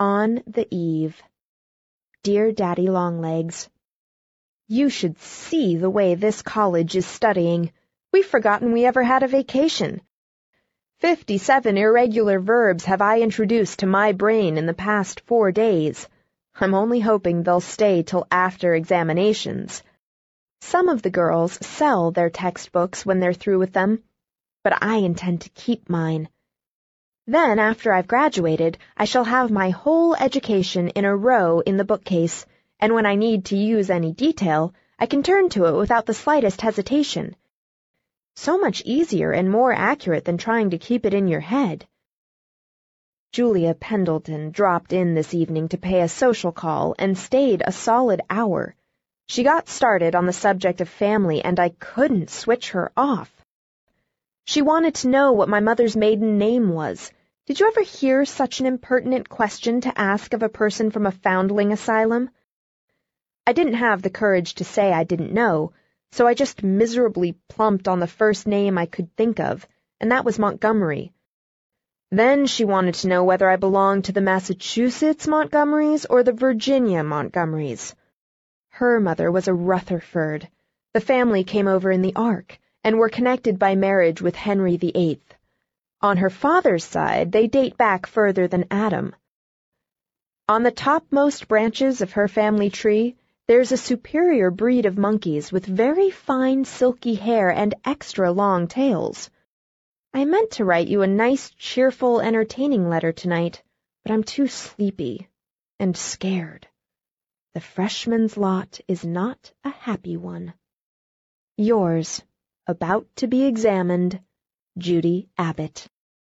On the Eve Dear Daddy Longlegs, You should see the way this college is studying. We've forgotten we ever had a vacation. Fifty-seven irregular verbs have I introduced to my brain in the past four days. I'm only hoping they'll stay till after examinations. Some of the girls sell their textbooks when they're through with them, but I intend to keep mine. Then, after I've graduated, I shall have my whole education in a row in the bookcase, and when I need to use any detail, I can turn to it without the slightest hesitation. So much easier and more accurate than trying to keep it in your head. Julia Pendleton dropped in this evening to pay a social call and stayed a solid hour. She got started on the subject of family, and I couldn't switch her off. She wanted to know what my mother's maiden name was. Did you ever hear such an impertinent question to ask of a person from a foundling asylum? I didn't have the courage to say I didn't know, so I just miserably plumped on the first name I could think of, and that was Montgomery. Then she wanted to know whether I belonged to the Massachusetts Montgomerys or the Virginia Montgomerys. Her mother was a Rutherford. The family came over in the Ark, and were connected by marriage with Henry VIII. On her father's side, they date back further than Adam. On the topmost branches of her family tree, there's a superior breed of monkeys with very fine silky hair and extra long tails. I meant to write you a nice, cheerful, entertaining letter tonight, but I'm too sleepy and scared. The freshman's lot is not a happy one. Yours, about to be examined, Judy Abbott.